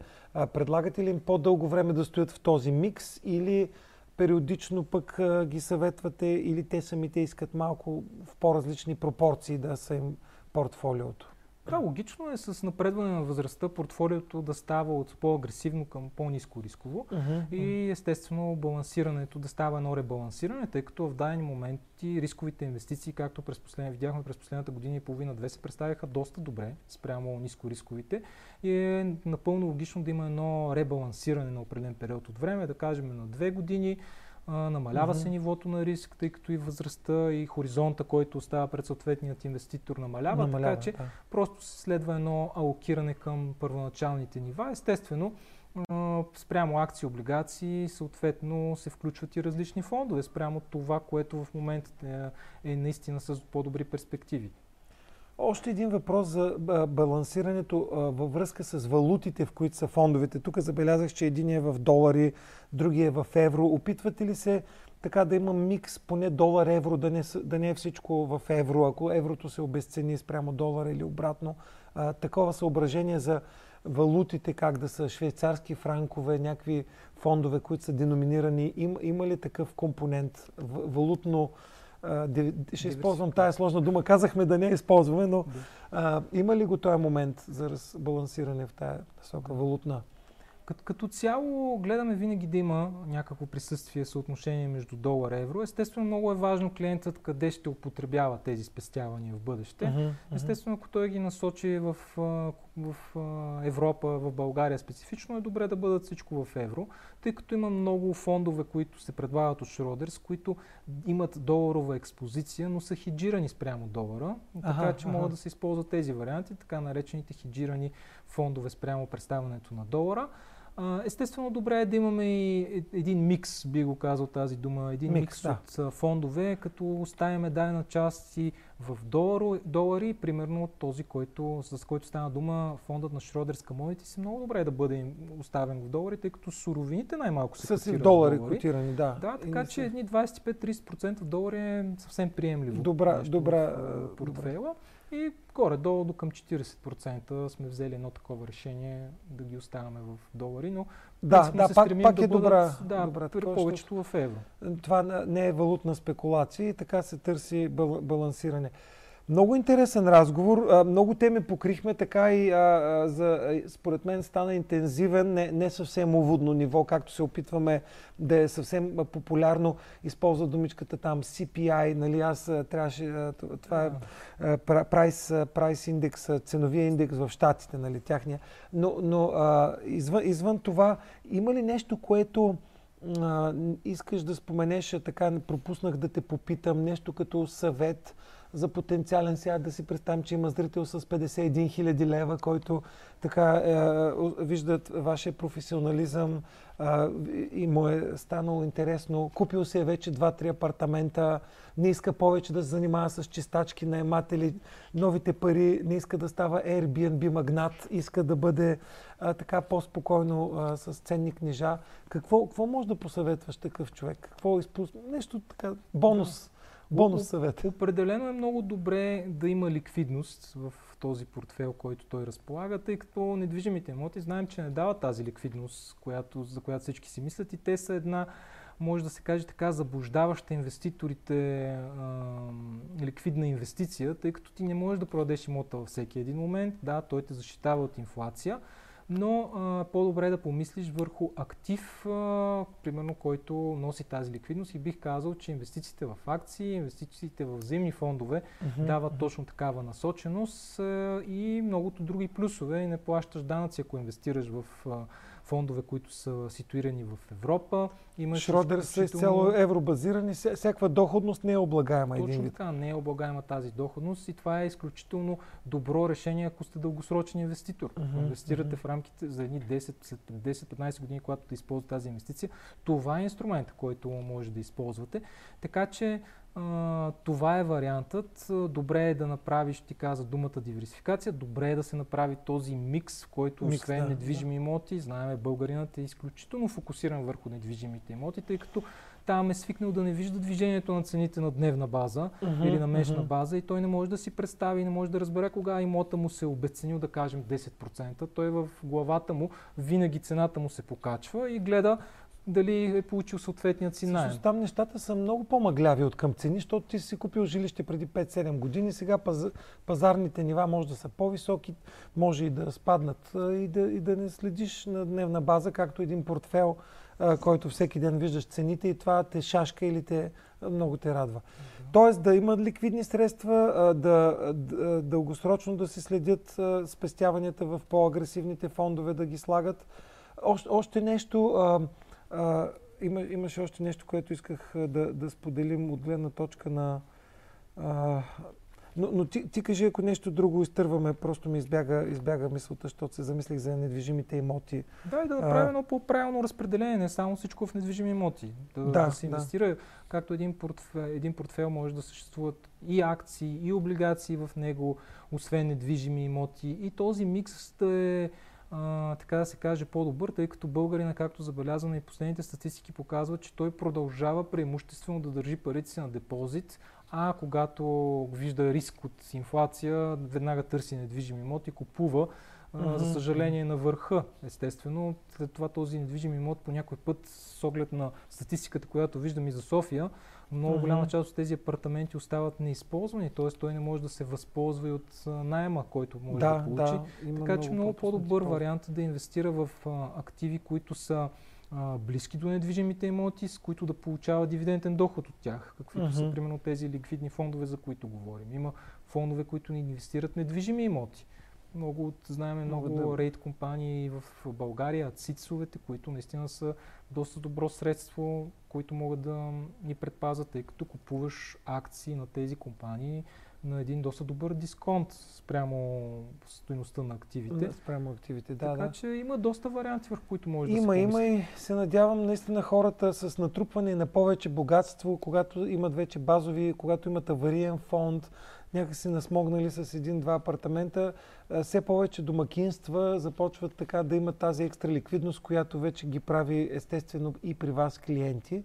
предлагате ли им по-дълго време да стоят в този микс или периодично пък ги съветвате или те самите искат малко в по-различни пропорции да са им портфолиото? Да, логично е с напредване на възрастта портфолиото да става от по-агресивно към по-низко рисково uh-huh. и естествено балансирането да става едно ребалансиране, тъй като в дадени моменти рисковите инвестиции, както през последния, видяхме през последната година и половина-две, се представяха доста добре спрямо ниско рисковите и е напълно логично да има едно ребалансиране на определен период от време, да кажем на две години, а, намалява mm-hmm. се нивото на риск, тъй като и възрастта и хоризонта, който остава пред съответният инвеститор намалява, намалява така че да. просто се следва едно алокиране към първоначалните нива. Естествено, спрямо акции, облигации, съответно се включват и различни фондове, спрямо това, което в момента е, е наистина с по-добри перспективи. Още един въпрос за балансирането във връзка с валутите, в които са фондовете. Тук забелязах, че един е в долари, другия е в евро. Опитвате ли се така да има микс, поне долар-евро, да не, да не е всичко в евро, ако еврото се обесцени спрямо долара или обратно. А, такова съображение за валутите, как да са швейцарски франкове, някакви фондове, които са деноминирани. Им, има ли такъв компонент валутно? Ще използвам тая сложна дума. Казахме да не я използваме, но а, има ли го този момент за разбалансиране в тая насока валутна? Като, като цяло гледаме винаги да има някакво присъствие, съотношение между долар и евро. Естествено, много е важно клиентът къде ще употребява тези спестявания в бъдеще. Uh-huh, uh-huh. Естествено, ако той ги насочи в, в Европа, в България специфично, е добре да бъдат всичко в евро, тъй като има много фондове, които се предлагат от Шродерс, които имат доларова експозиция, но са хеджирани спрямо долара. Така uh-huh, че могат да се използват тези варианти, така наречените хеджирани фондове спрямо представянето на долара. Естествено, добре е да имаме и един микс, би го казал тази дума, един микс, микс да. от фондове, като оставяме дадена част и в долари, долари, примерно този, който, с който стана дума, фондът на Шродерс Commodities, си много добре е да бъде оставен в долари, тъй като суровините най-малко се котират в долари. котирани, да. Да, така че едни 25-30% в долари е съвсем приемливо. Добра, добра, в портфейла. Добра. И горе-долу до към 40% сме взели едно такова решение да ги оставяме в долари, но да, да, се пак, пак да е бъдат, добра, да, добра при повечето в евро. Това не е валутна спекулация и така се търси балансиране. Много интересен разговор. Много теми покрихме, така и а, за, според мен стана интензивен, не, не съвсем уводно ниво, както се опитваме да е съвсем популярно. Използва думичката там CPI, нали аз трябваше, това е прайс, прайс индекс, ценовия индекс в Штатите, нали, тяхния. Но, но а, извън, извън това, има ли нещо, което а, искаш да споменеш, така пропуснах да те попитам, нещо като съвет, за потенциален сега да си представим, че има зрител с 51 хиляди лева, който така е, виждат вашия професионализъм е, и му е станало интересно. Купил се е вече 2-3 апартамента, не иска повече да се занимава с чистачки, наематели, новите пари, не иска да става Airbnb магнат, иска да бъде а, така по-спокойно а, с ценни книжа. Какво, какво може да посъветваш такъв човек? Какво изпусна? Нещо така, бонус. Бонус съвет. Определено е много добре да има ликвидност в този портфел, който той разполага, тъй като недвижимите имоти знаем, че не дават тази ликвидност, която, за която всички си мислят и те са една може да се каже така, заблуждаваща инвеститорите а, ликвидна инвестиция, тъй като ти не можеш да продадеш имота във всеки един момент. Да, той те защитава от инфлация, но по-добре е да помислиш върху актив, а, примерно, който носи тази ликвидност и бих казал, че инвестициите в акции, инвестициите в взаимни фондове mm-hmm. дават точно такава насоченост а, и многото други плюсове. И не плащаш данъци, ако инвестираш в а, фондове, които са ситуирани в Европа. Имаш Шродер са изцяло евробазирани, всякаква доходност не е облагаема. Точно един така, не е облагаема тази доходност и това е изключително добро решение, ако сте дългосрочен инвеститор. Uh-huh, Инвестирате uh-huh. в рамките за едни 10, след 10-15 години, когато да използвате тази инвестиция. Това е инструмент, който може да използвате. Така че това е вариантът. Добре е да направиш, ти каза думата диверсификация, добре е да се направи този микс, в който микс, освен да, недвижими да. имоти, знаем, българинът е изключително фокусиран върху недвижимите имоти, тъй като там е свикнал да не вижда движението на цените на дневна база uh-huh, или на месечна uh-huh. база и той не може да си представи не може да разбере кога имота му се е обесценил, да кажем 10%. Той в главата му винаги цената му се покачва и гледа дали е получил съответният си найем. Там нещата са много по-мъгляви от към цени, защото ти си купил жилище преди 5-7 години, сега паз, пазарните нива може да са по-високи, може и да спаднат и да, и да не следиш на дневна база, както един портфел, който всеки ден виждаш цените и това те шашка или те много те радва. Тоест да има ликвидни средства, да, да дългосрочно да се следят спестяванията в по-агресивните фондове, да ги слагат. Още, още нещо, а, има, имаше още нещо, което исках да, да споделим от гледна точка на а, но, но ти, ти кажи, ако нещо друго изтърваме, просто ми избяга, избяга мисълта, защото се замислих за недвижимите имоти. Да, и да направим едно по-правилно разпределение, не само всичко в недвижими имоти. Да, да, да се инвестира, да. както един портфел, един портфел може да съществуват и акции, и облигации в него, освен недвижими имоти. И този микс да е а, така да се каже, по-добър, тъй като българина, както забелязваме и последните статистики показват, че той продължава преимуществено да държи парите си на депозит, а когато вижда риск от инфлация, веднага търси недвижим имот и купува. Mm-hmm. За съжаление на върха, естествено. След това този недвижим имот по някой път, с оглед на статистиката, която виждам и за София, много голяма част от тези апартаменти остават неизползвани, т.е. той не може да се възползва и от найема, който може да, да получи. Да, така че много по-добър вариант е да инвестира в а, активи, които са а, близки до недвижимите имоти, с които да получава дивиденден доход от тях, каквито uh-huh. са примерно тези ликвидни фондове, за които говорим. Има фондове, които не инвестират недвижими имоти. Много от, знаем много да... рейд компании в България, ЦИЦовете, които наистина са доста добро средство, които могат да ни предпазят, тъй като купуваш акции на тези компании на един доста добър дисконт спрямо стоеността на активите. Да, спрямо активите, да. Така да. че има доста варианти, върху които може има, да се Има, има и се надявам наистина хората с натрупване на повече богатство, когато имат вече базови, когато имат авариен фонд, някакси насмогнали с един-два апартамента, все повече домакинства започват така да имат тази екстра ликвидност, която вече ги прави естествено и при вас клиенти.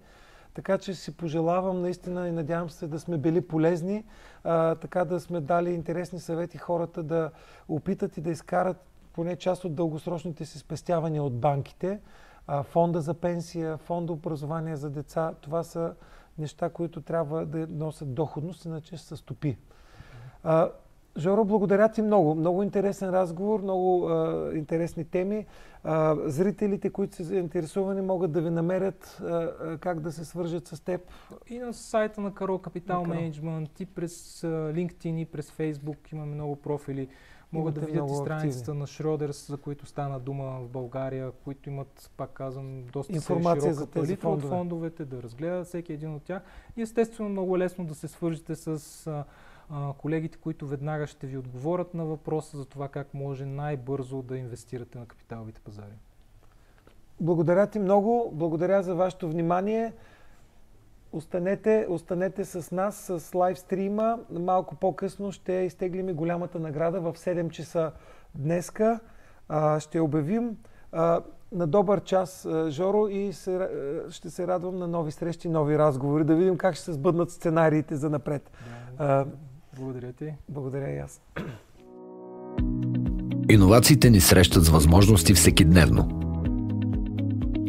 Така че си пожелавам наистина и надявам се да сме били полезни, а, така да сме дали интересни съвети хората да опитат и да изкарат поне част от дългосрочните си спестявания от банките. А, фонда за пенсия, фонда образование за деца, това са неща, които трябва да носят доходност, иначе се стопи. А, Жоро, благодаря ти много. Много интересен разговор, много а, интересни теми. А, зрителите, които са заинтересувани, могат да ви намерят а, как да се свържат с теб. И на сайта на Каро Capital Management, и през LinkedIn, и през Facebook имаме много профили. Могат да видят и страницата активни. на Шродерс, за които стана дума в България, които имат, пак казвам, доста Информация за тези фондове. от фондовете, да разгледат всеки един от тях. И естествено много лесно да се свържете с колегите, които веднага ще ви отговорят на въпроса за това как може най-бързо да инвестирате на капиталовите пазари. Благодаря ти много. Благодаря за вашето внимание. Останете, останете с нас с лайвстрима. Малко по-късно ще изтеглим и голямата награда в 7 часа днеска. А, ще обявим а, на добър час, Жоро, и се, ще се радвам на нови срещи, нови разговори, да видим как ще се сбъднат сценариите за напред. Да, благодаря ти. Благодаря и аз. Иновациите ни срещат с възможности всекидневно.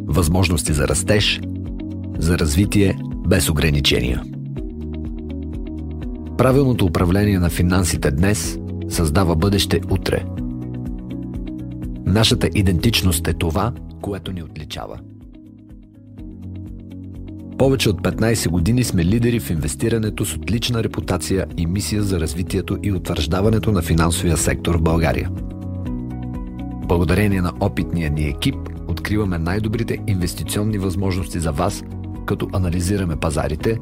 Възможности за растеж, за развитие без ограничения. Правилното управление на финансите днес създава бъдеще утре. Нашата идентичност е това, което ни отличава – повече от 15 години сме лидери в инвестирането с отлична репутация и мисия за развитието и утвърждаването на финансовия сектор в България. Благодарение на опитния ни екип, откриваме най-добрите инвестиционни възможности за вас, като анализираме пазарите,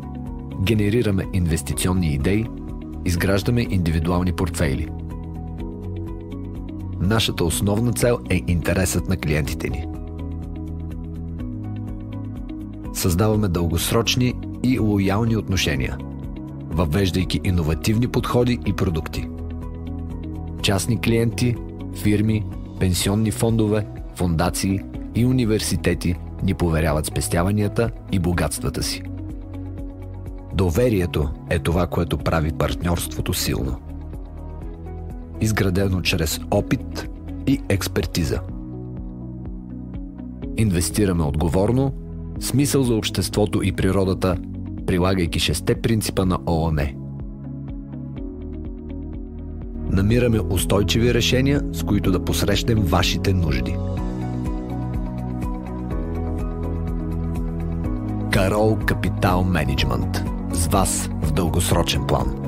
генерираме инвестиционни идеи, изграждаме индивидуални портфейли. Нашата основна цел е интересът на клиентите ни – създаваме дългосрочни и лоялни отношения, въвеждайки иновативни подходи и продукти. Частни клиенти, фирми, пенсионни фондове, фундации и университети ни поверяват спестяванията и богатствата си. Доверието е това, което прави партньорството силно. Изградено чрез опит и експертиза. Инвестираме отговорно – Смисъл за обществото и природата, прилагайки шесте принципа на ООН. Намираме устойчиви решения, с които да посрещнем вашите нужди. Карол Капитал Менеджмент. С вас в дългосрочен план.